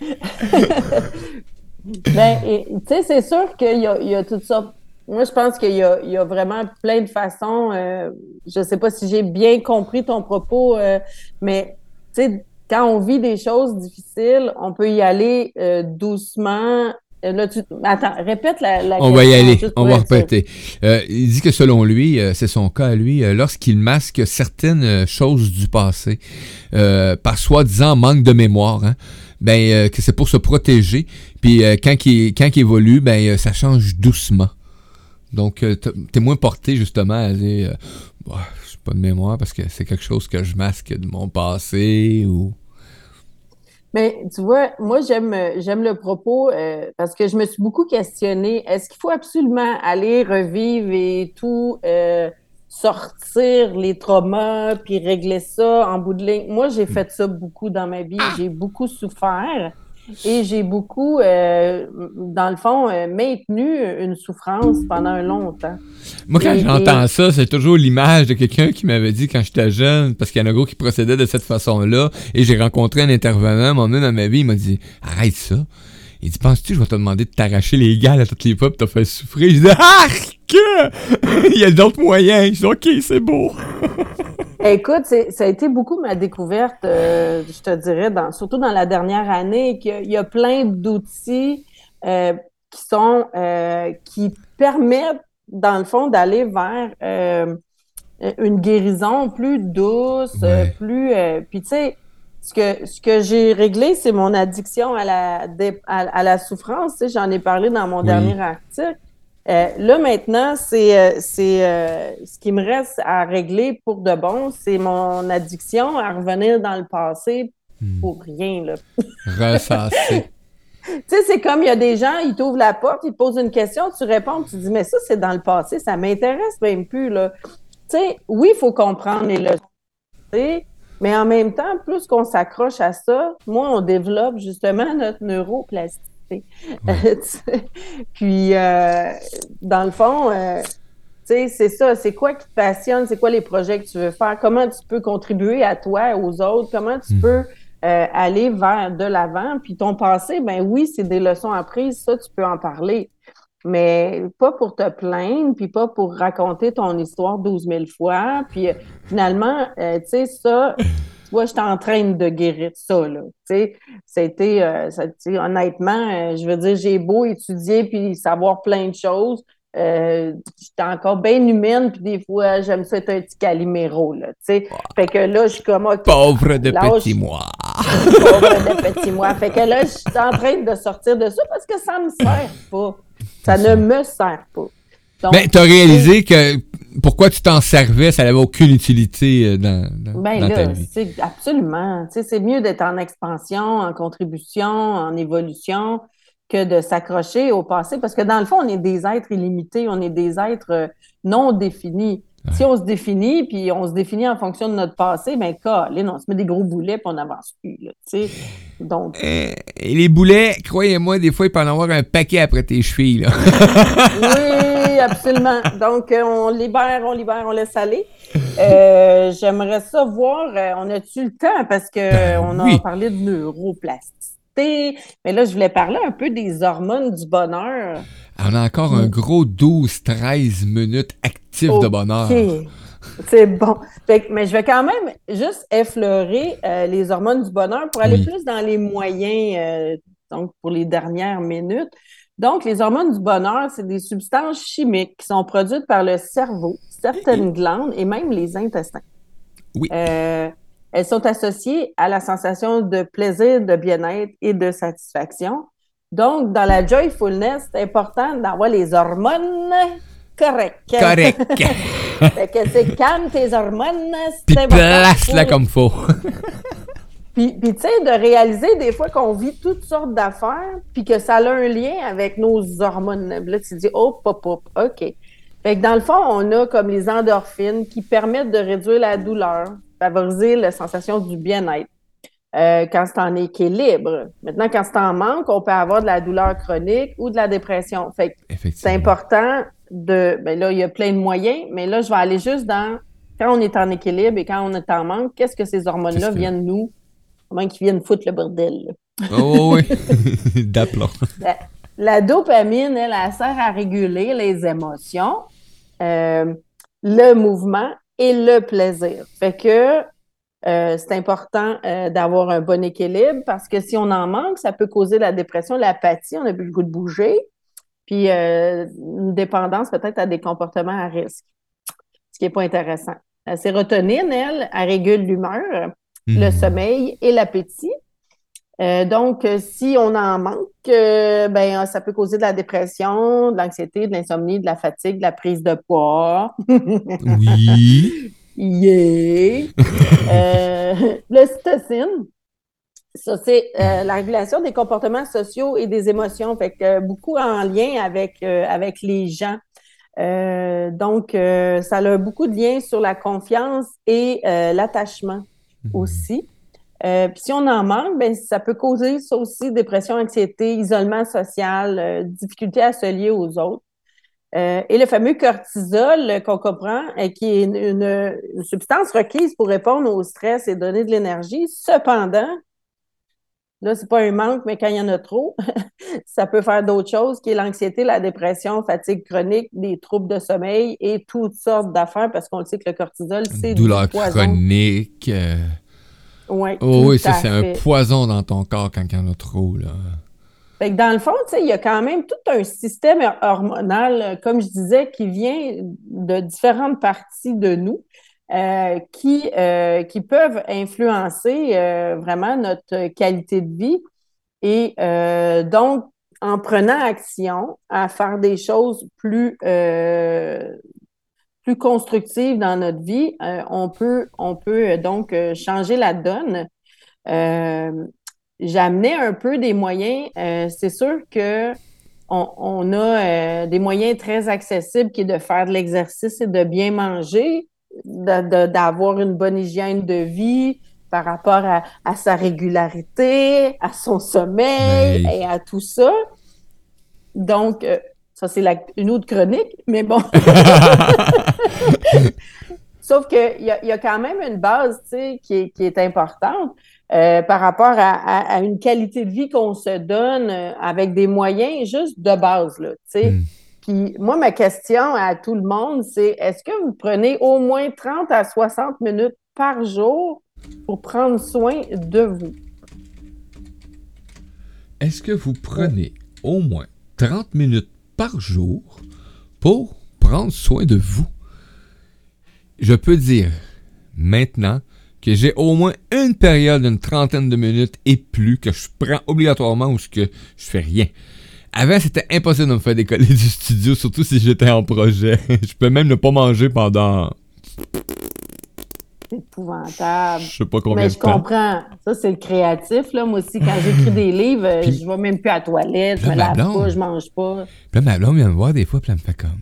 ben, tu sais, c'est sûr qu'il y, a, tout ça. Moi, je pense qu'il y, a, vraiment plein de façons. Euh, je ne sais pas si j'ai bien compris ton propos, euh, mais tu sais, quand on vit des choses difficiles, on peut y aller euh, doucement, là, tu... Attends, répète la, la On va y aller, on va répéter. Euh, il dit que selon lui, euh, c'est son cas à lui, lorsqu'il masque certaines choses du passé, par soi-disant manque de mémoire, hein, ben, que c'est pour se protéger. Puis quand, il, quand il évolue, ben, ça change doucement. Donc, t'es moins porté justement à dire, bah, pas de mémoire parce que c'est quelque chose que je masque de mon passé ou. Mais tu vois, moi, j'aime, j'aime le propos euh, parce que je me suis beaucoup questionnée. Est-ce qu'il faut absolument aller revivre et tout, euh, sortir les traumas, puis régler ça en bout de ligne? Moi, j'ai fait ça beaucoup dans ma vie. J'ai beaucoup souffert. Et j'ai beaucoup, euh, dans le fond, euh, maintenu une souffrance pendant un long temps. Moi, quand j'entends ça, c'est toujours l'image de quelqu'un qui m'avait dit quand j'étais jeune, parce qu'il y en a gros qui procédait de cette façon-là, et j'ai rencontré un intervenant, donné dans ma vie, il m'a dit Arrête ça. Il dit Penses-tu, je vais te demander de t'arracher les gales à toutes les fois, pour te faire souffrir? Je dis Arc <laughs> Il y a d'autres moyens. Je dis Ok, c'est beau. <laughs> Écoute, ça a été beaucoup ma découverte, euh, je te dirais, dans, surtout dans la dernière année, qu'il y, a plein d'outils euh, qui sont euh, qui permettent, dans le fond, d'aller vers une guérison plus douce, plus. puis tu sais, ce que, ce que j'ai réglé, c'est mon addiction à la, à, la souffrance. Tu sais, J'en ai parlé dans mon dernier article. Euh, là, maintenant, c'est euh, euh, ce qui me reste à régler pour de bon, c'est mon addiction à revenir dans le passé hmm. pour rien. Là. Ressasser. <laughs> tu sais, c'est comme il y a des gens, ils t'ouvrent la porte, ils te posent une question, tu réponds, tu dis, mais ça, c'est dans le passé, ça m'intéresse même plus. Là. Tu sais, oui, il faut comprendre les leçons, mais en même temps, plus qu'on s'accroche à ça, moins on développe justement notre neuroplasticité. <laughs> Puis, euh, dans le fond, euh, c'est ça. C'est quoi qui te passionne? C'est quoi les projets que tu veux faire? Comment tu peux contribuer à toi, aux autres? Comment tu hmm. peux euh, aller vers de l'avant? Puis ton passé, ben oui, c'est des leçons apprises. Ça, tu peux en parler. Mais pas pour te plaindre, puis pas pour raconter ton histoire 12 000 fois. Puis finalement, tu sais, ça, vois, j'étais en train de guérir ça, là. Tu sais, c'était, euh, honnêtement, euh, je veux dire, j'ai beau étudier puis savoir plein de choses. Euh, j'étais encore bien humaine, puis des fois, j'aime ça être un petit caliméro, là, tu sais. Fait que là, je suis comme, Pauvre de petit moi. <laughs> Pauvre de petit moi. Fait que là, je suis en train de sortir de ça parce que ça me sert pas. Ça ne me sert pas. Mais tu as réalisé que pourquoi tu t'en servais, ça n'avait aucune utilité euh, dans, dans, ben ta vie. Absolument. C'est mieux d'être en expansion, en contribution, en évolution que de s'accrocher au passé parce que dans le fond, on est des êtres illimités, on est des êtres euh, non définis. Si on se définit, puis on se définit en fonction de notre passé, ben là, on se met des gros boulets, puis on n'avance plus. Donc... Euh, et les boulets, croyez-moi, des fois, il peut en avoir un paquet après tes chevilles. oui, absolument. Donc, euh, on libère, on libère, on laisse aller. Euh, j'aimerais ça voir, on a-tu le temps, parce qu'on ben a parlé de neuroplasticité, mais là, je voulais parler un peu des hormones du bonheur. On a encore un gros 12-13 minutes actifs de bonheur. C'est bon. mais je vais quand même juste effleurer euh, les hormones du bonheur pour aller plus dans les moyens, euh, donc pour les dernières minutes. Donc, les hormones du bonheur, c'est des substances chimiques qui sont produites par le cerveau, certaines glandes et même les intestins. Oui. Euh, elles sont associées à la sensation de plaisir, de bien-être et de satisfaction. Donc, dans la joyfulness, c'est important d'avoir les hormones correctes. Correct. <laughs> fait que c'est calme tes hormones. Puis place-la comme faut. <laughs> Puis, puis tu sais, de réaliser des fois qu'on vit toutes sortes d'affaires, puis que ça a un lien avec nos hormones. Là, tu te dis, oh, pop, pop, OK. Fait que dans le fond, on a comme les endorphines qui permettent de réduire la douleur, favoriser la sensation du bien-être. Euh, quand c'est en équilibre. Maintenant, quand c'est en manque, on peut avoir de la douleur chronique ou de la dépression. Fait c'est important de. Ben là, il y a plein de moyens, mais là, je vais aller juste dans quand on est en équilibre et quand on est en manque, qu'est-ce que ces hormones-là viennent nous, comment qu'ils viennent foutre le bordel. Oh oui, <laughs> <laughs> d'aplomb. La, dopamine, elle, elle, sert à réguler les émotions, euh, le mouvement et le plaisir. Fait que euh, c'est important euh, d'avoir un bon équilibre parce que si on en manque, ça peut causer la dépression, l'apathie, on n'a plus le goût de bouger, puis une dépendance peut-être à des comportements à risque, ce qui n'est pas intéressant. La sérotonine, elle, elle régule l'humeur, le mhm. sommeil et l'appétit. donc, si on en manque, ben, ça peut causer de la dépression, de l'anxiété, de l'insomnie, de la fatigue, de la prise de poids. oui. <laughs> Yeah! euh, L'ocytocine, ça, c'est euh, la régulation des comportements sociaux et des émotions, fait que euh, beaucoup en lien avec, euh, avec les gens. donc, ça a beaucoup de liens sur la confiance et l'attachement mhm. aussi. Puis si on en manque, ben, ça peut causer ça aussi dépression, anxiété, isolement social, difficulté à se lier aux autres. Euh, et le fameux cortisol qu'on comprend, euh, qui est une, substance requise pour répondre au stress et donner de l'énergie. Cependant, là, c'est pas un manque, mais quand il y en a trop, <laughs> ça peut faire d'autres choses, qui est l'anxiété, la dépression, fatigue chronique, des troubles de sommeil et toutes sortes d'affaires, parce qu'on le sait que le cortisol, c'est douleur chronique. Euh. Ouais, oh, oui, ça, c'est un poison dans ton corps quand il y en a trop, là dans le fond, il y a quand même tout un système hormonal, euh, comme je disais, qui vient de différentes parties de nous. Euh, qui, euh, qui peuvent influencer vraiment notre qualité de vie. Et donc, en prenant action à faire des choses plus, plus constructives dans notre vie, on, peut, on peut donc changer la donne j'amenais un peu des moyens. Euh, c'est sûr que on, a euh, des moyens très accessibles qui est de faire de l'exercice et de bien manger, d'avoir une bonne hygiène de vie par rapport à, sa régularité, à son sommeil et à tout ça. Donc, euh, ça, c'est une autre chronique, mais bon. <laughs> Sauf qu'il y, y, a quand même une base qui qui est importante. Euh, par rapport à, une qualité de vie qu'on se donne euh, avec des moyens juste de base, là, sais. Hmm. Puis moi, ma question à tout le monde, c'est est-ce que vous prenez au moins 30 à 60 minutes par jour pour prendre soin de vous? Est-ce que vous prenez au moins 30 minutes par jour pour prendre soin de vous? Je peux dire maintenant que j'ai au moins une période d'une trentaine de minutes et plus que je prends obligatoirement ou que je fais rien. Avant, c'était impossible de me faire décoller du studio, surtout si j'étais en projet. <laughs> je peux même ne pas manger pendant. C'est épouvantable. Je sais pas combien Mais je comprends. Ça, c'est le créatif. Là. Moi aussi, quand j'écris des livres, je vais même plus à la toilette, je me lave pas, je mange pas. Puis là, ma blonde vient me voir des fois, puis elle me fait comme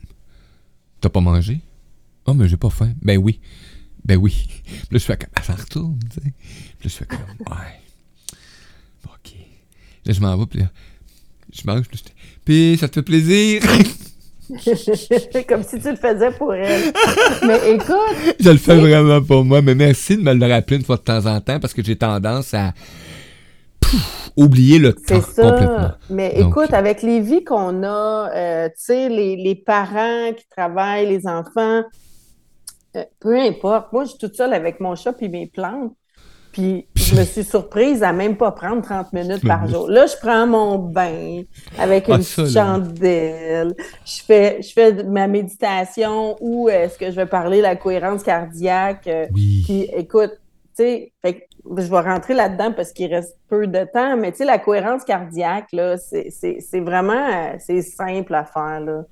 T'as pas mangé? Oh, mais j'ai pas faim. Ben oui. Ben oui. <laughs> Puis là, je fais comme, ça retourne, tu sais. Puis là, je fais comme, ouais. OK. Là, je m'en vais, puis là, je mange, puis, puis ça te fait plaisir. <laughs> comme si tu le faisais pour elle. mais écoute. Je le fais vraiment pour moi, mais merci de me le rappeler une fois de temps en temps parce que j'ai tendance à oublier le temps ça. complètement. Mais écoute, avec les vies qu'on a, euh, tu sais, les, les parents qui travaillent, les enfants, euh, peu importe. Moi, je suis toute seule avec mon chat et mes plantes. Puis je me suis surprise à même pas prendre 30 minutes par jour. Là, je prends mon bain avec ah, une chandelle. Je fais, je fais ma méditation ou est-ce que je vais parler de la cohérence cardiaque. Euh, oui. Puis écoute, tu sais, je vais rentrer là-dedans parce qu'il reste peu de temps, mais tu sais, la cohérence cardiaque, là, c'est vraiment, euh, c'est simple à faire, là.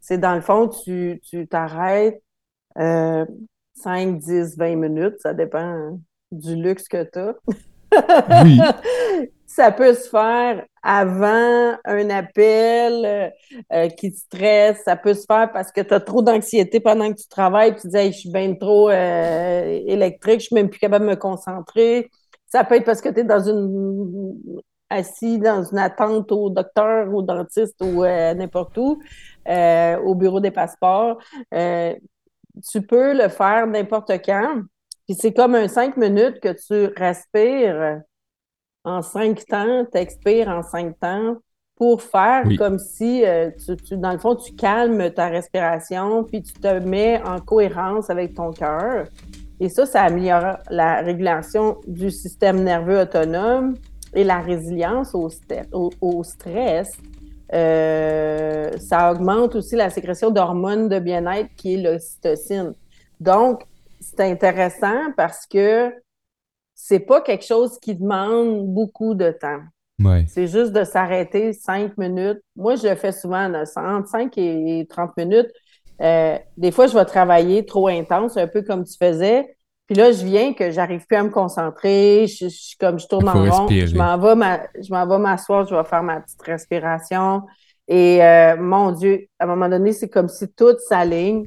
C'est dans le fond, tu t'arrêtes, 5, 10, 20 minutes, ça dépend du luxe que tu as. oui. <laughs> ça peut se faire avant un appel euh, euh, qui te stresse. Ça peut se faire parce que tu as trop d'anxiété pendant que tu travailles. tu dis, je suis bien trop euh, électrique, je suis même plus capable de me concentrer. Ça peut être parce que tu es dans une assis dans une attente au docteur, au dentiste ou n'importe où, au bureau des passeports. tu peux le faire n'importe quand. Puis c'est comme un cinq minutes que tu respires en cinq temps, tu expires en cinq temps pour faire comme si, euh, tu, dans le fond, tu calmes ta respiration, puis tu te mets en cohérence avec ton cœur. Et ça, ça améliore la régulation du système nerveux autonome et la résilience au, au, stress. Euh, ça augmente aussi la sécrétion d'hormones de bien-être qui est l'ocytocine. Donc, c'est intéressant parce que c'est pas quelque chose qui demande beaucoup de temps. C'est juste de s'arrêter cinq minutes. Moi, je le fais souvent entre 5 et 30 minutes. Euh, des fois, je vais travailler trop intense, un peu comme tu faisais. Puis là, je viens que j'arrive plus à me concentrer. Je, comme je tourne en rond. Je m'en vais, je m'en vais m'asseoir, je vais faire ma petite respiration. Et euh, mon Dieu, à un moment donné, c'est comme si tout s'aligne.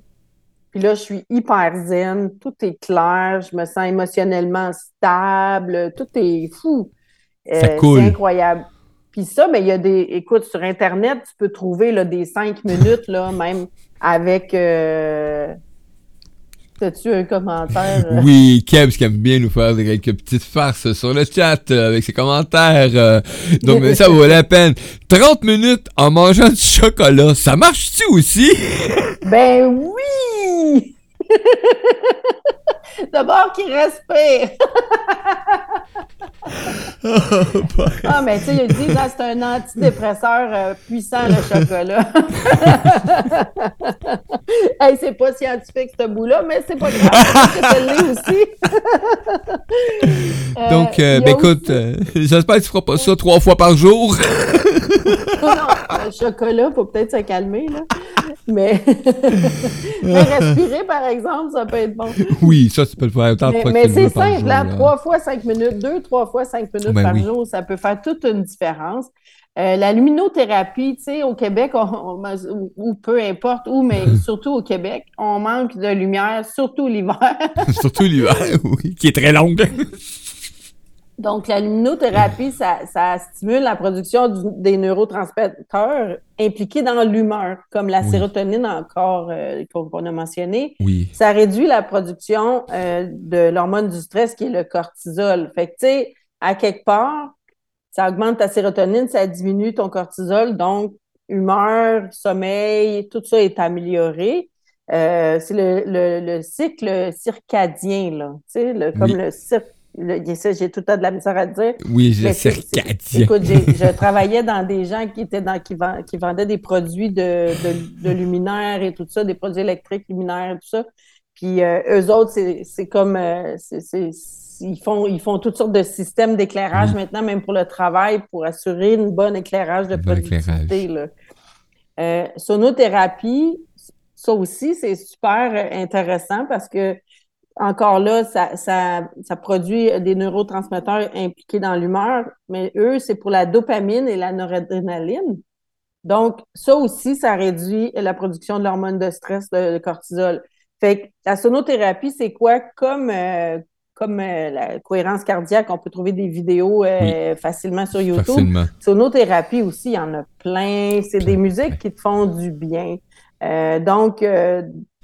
Puis là, je suis hyper zen, tout est clair, je me sens émotionnellement stable, tout est fou. Euh, c'est incroyable. Puis ça, mais ben, il y a des. Écoute, sur Internet, tu peux trouver là, des cinq minutes, là, même avec. Euh... As-tu un commentaire? Euh? Oui, Kebs qui aime bien nous faire quelques petites farces sur le chat euh, avec ses commentaires. Euh. donc, ça vaut la peine. 30 minutes en mangeant du chocolat, ça marche-tu aussi? ben oui! <laughs> D'abord qu'il respire. <laughs> ah, mais tu sais, il dit que c'est un antidépresseur euh, puissant, le chocolat. <laughs> hey, c'est pas scientifique, ce bout-là, mais c'est pas grave, aussi. <laughs> Donc, euh, ben, écoute, euh, j'espère que tu feras pas ça trois fois par jour. non, le chocolat, faut peut-être se calmer, là. Mais... mais respirer, par exemple, ça peut être bon. Oui, ça, tu peux le faire autant de fois Mais, mais c'est simple, là, trois fois cinq minutes, deux, trois fois cinq minutes ben par jour, ça peut faire toute une différence. Euh, la luminothérapie, tu sais, au Québec, ou peu importe où, mais <laughs> surtout au Québec, on manque de lumière, surtout l'hiver. <laughs> surtout l'hiver, oui, qui est très longue. <laughs> Donc, la luminothérapie, ça, stimule la production des neurotransmetteurs impliqués dans l'humeur, comme la sérotonine encore euh, qu'on a mentionné. Oui. Ça réduit la production euh, de l'hormone du stress qui est le cortisol. Fait que, tu sais, à quelque part, ça augmente ta sérotonine, ça diminue ton cortisol, donc humeur, sommeil, tout ça est amélioré. Euh, c'est le, cycle circadien, là, tu sais, comme le cycle j'ai tout le temps de la misère à dire. Oui, je circadien. Écoute, je travaillais dans des gens qui étaient dans qui, qui vendaient des produits de, de, luminaires et tout ça, des produits électriques luminaires et tout ça. Puis euh, eux autres, c'est comme euh, ils font ils font toutes sortes de systèmes d'éclairage maintenant, même pour le travail, pour assurer une bonne éclairage de productivité. Euh, sonothérapie, ça aussi, c'est super intéressant parce que encore là, ça, ça, ça, produit des neurotransmetteurs impliqués dans l'humeur, mais eux, c'est pour la dopamine et la noradrénaline. Donc, ça aussi, ça réduit la production de l'hormone de stress, de, cortisol. Fait que la sonothérapie, c'est quoi? Comme, euh, comme euh, la cohérence cardiaque, on peut trouver des vidéos euh, facilement sur YouTube. Facilement. Sonothérapie aussi, il y en a plein. C'est des musiques qui te font du bien. donc,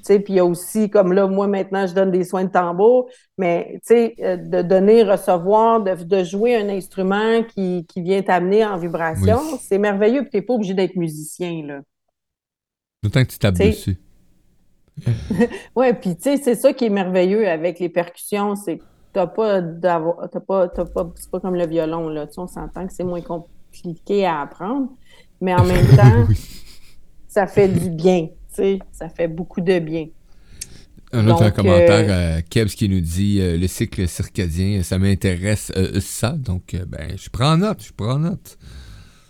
puis il y a aussi, comme là, moi maintenant, je donne des soins de tambour, mais tu sais, euh, de donner, recevoir, de, jouer un instrument qui, vient t'amener en vibration, c'est merveilleux, puis tu n'es pas obligé d'être musicien, là. D'autant que tu tapes dessus. <laughs> oui, puis tu sais, c'est ça qui est merveilleux avec les percussions, c'est que t'as pas d'avoir, t'as pas, pas, c'est pas comme le violon, là, tu on s'entend que c'est moins compliqué à apprendre, mais en même <laughs> temps, ça fait du bien ça fait beaucoup de bien. Un autre commentaire, euh, Kebs qui nous dit euh, le cycle circadien, ça m'intéresse euh, ça. Donc, ben, je prends note, je prends note.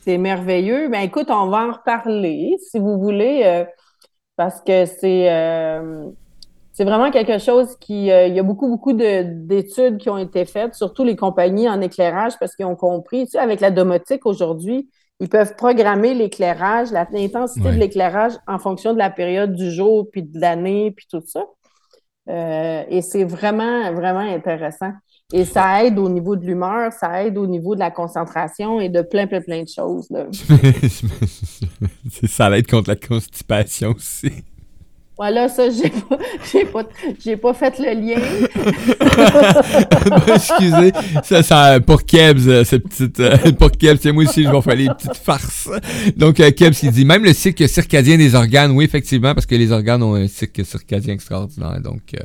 C'est merveilleux. Ben, écoute, on va en reparler si vous voulez, parce que c'est. c'est vraiment quelque chose qui, euh, il y a beaucoup, beaucoup d'études qui ont été faites, surtout les compagnies en éclairage, parce qu'ils ont compris, tu sais, avec la domotique aujourd'hui, ils peuvent programmer l'éclairage, l'intensité de l'éclairage en fonction de la période du jour, puis de l'année, puis tout ça. Euh, et c'est vraiment, vraiment intéressant. Et ça aide au niveau de l'humeur, ça aide au niveau de la concentration et de plein, plein, plein de choses. <laughs> ça aide contre la constipation aussi. Voilà, ça, j'ai pas, <laughs> pas, pas fait le lien. <laughs> Excusez, ça, ça, pour Kebs, euh, cette petite, euh, pour Kebs, moi aussi, je vais faire les petites farces. Donc, euh, Kebs, il dit, même le cycle circadien des organes, oui, effectivement, parce que les organes ont un cycle circadien extraordinaire. Donc,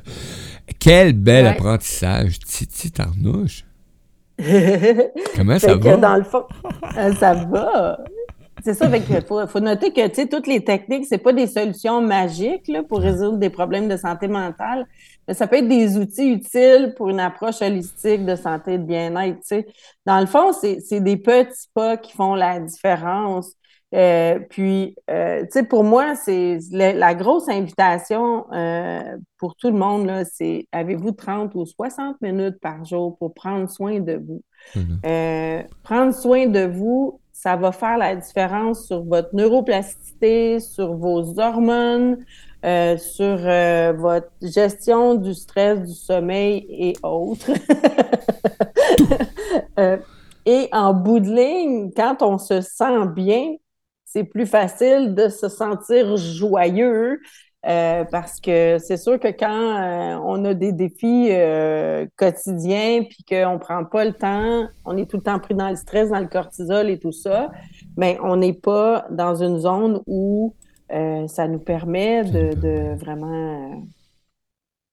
quel bel apprentissage, Titi Tarnouche. <laughs> Comment ça va? dans le fond, ça va. C'est ça, il faut, noter que toutes les techniques, c'est pas des solutions magiques là, pour résoudre des problèmes de santé mentale, mais ça peut être des outils utiles pour une approche holistique de santé et de bien-être. Dans le fond, c'est des petits pas qui font la différence. Euh, puis, euh, pour moi, c'est la, grosse invitation euh, pour tout le monde, c'est avez-vous 30 ou 60 minutes par jour pour prendre soin de vous? Mm-hmm. prendre soin de vous, ça va faire la différence sur votre neuroplasticité, sur vos hormones, sur votre gestion du stress, du sommeil et autres. <laughs> Et en bout de ligne, quand on se sent bien, c'est plus facile de se sentir joyeux, euh, parce que c'est sûr que quand euh, on a des défis euh, quotidiens puis qu'on ne prend pas le temps, on est tout le temps pris dans le stress, dans le cortisol et tout ça, mais on n'est pas dans une zone où ça nous permet de vraiment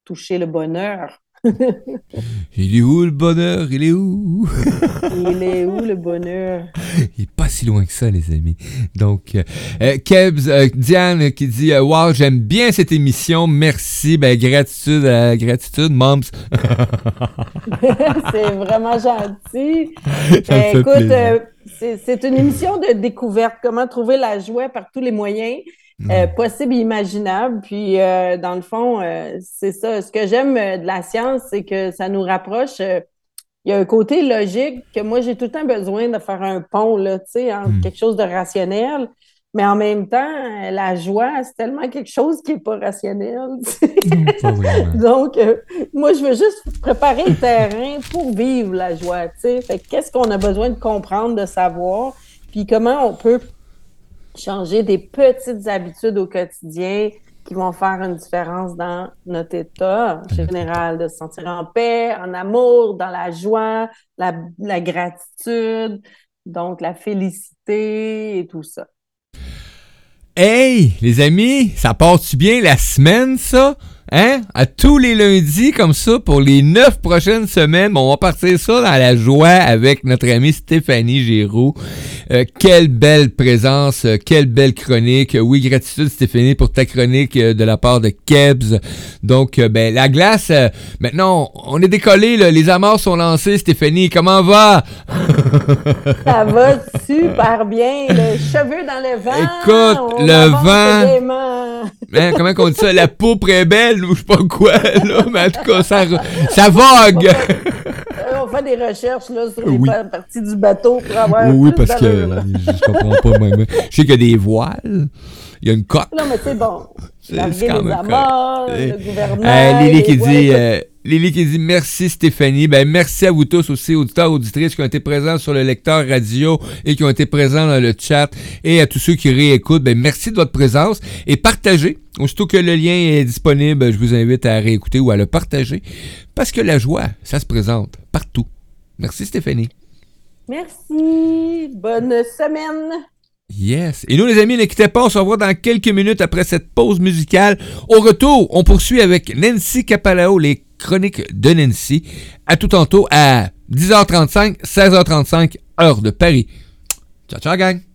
toucher le bonheur. <laughs> il est où le bonheur? Il est où? <laughs> il est où le bonheur? <laughs> Il est pas si loin que ça, les amis. Donc, euh, euh Kebs, euh, Diane qui dit euh, Wow, j'aime bien cette émission. Merci. Ben, gratitude, gratitude, moms. c'est vraiment gentil. Ben, écoute, c'est une émission de découverte. Comment trouver la joie par tous les moyens. Euh, possible et imaginable. Puis, euh, dans le fond, euh, c'est ça. Ce que j'aime de la science, c'est que ça nous rapproche. il y a un côté logique que moi, j'ai tout le temps besoin de faire un pont, là, tu sais, entre hmm. quelque chose de rationnel. Mais en même temps, la joie, c'est tellement quelque chose qui n'est pas rationnel. <laughs> Donc, moi, je veux juste préparer le terrain pour vivre la joie. sais. Fait qu'est-ce qu'on a besoin de comprendre, de savoir, puis comment on peut changer des petites habitudes au quotidien qui vont faire une différence dans notre état général, de se sentir en paix, en amour, dans la joie, la, gratitude, donc la félicité et tout ça. Hey, les amis, ça part-tu bien la semaine, ça? Hein? À tous les lundis, comme ça, pour les neuf prochaines semaines. on va partir ça dans la joie avec notre amie Stéphanie Géraud. Euh, quelle belle présence, euh, quelle belle chronique. Oui, gratitude Stéphanie pour ta chronique euh, de la part de Kebs. Donc, ben, la glace, maintenant, on est décollé, les amarres sont lancées. Stéphanie, comment va? <laughs> ça va super bien. Le cheveu dans le vent. Écoute, le vent. Hein, comment on dit ça? La peau est belle ou je sais pas quoi, là, mais en tout cas, ça, ça vogue. Euh, on fait des recherches là, sur les parties du bateau pour avoir. Oui, parce que je comprends pas même. Je sais qu'il y a des voiles, il y a une coque. Non, mais c'est bon. <laughs> C'est quand même. le gouvernement. Lily qui dit. Euh, Lily qui dit merci Stéphanie. Ben merci à vous tous aussi, auditeurs, auditrices qui ont été présents sur le lecteur radio et qui ont été présents dans le chat et à tous ceux qui réécoutent. Ben merci de votre présence et partagez. Aussitôt que le lien est disponible, je vous invite à réécouter ou à le partager parce que la joie, ça se présente partout. Merci Stéphanie. Merci. Bonne semaine. Yes. Et nous, les amis, ne quittez pas. On se revoit dans quelques minutes après cette pause musicale. Au retour, on poursuit avec Nancy Capalao, les chroniques de Nancy. À tout tantôt à 10h35, 16h35, heure de Paris. Ciao, ciao, gang.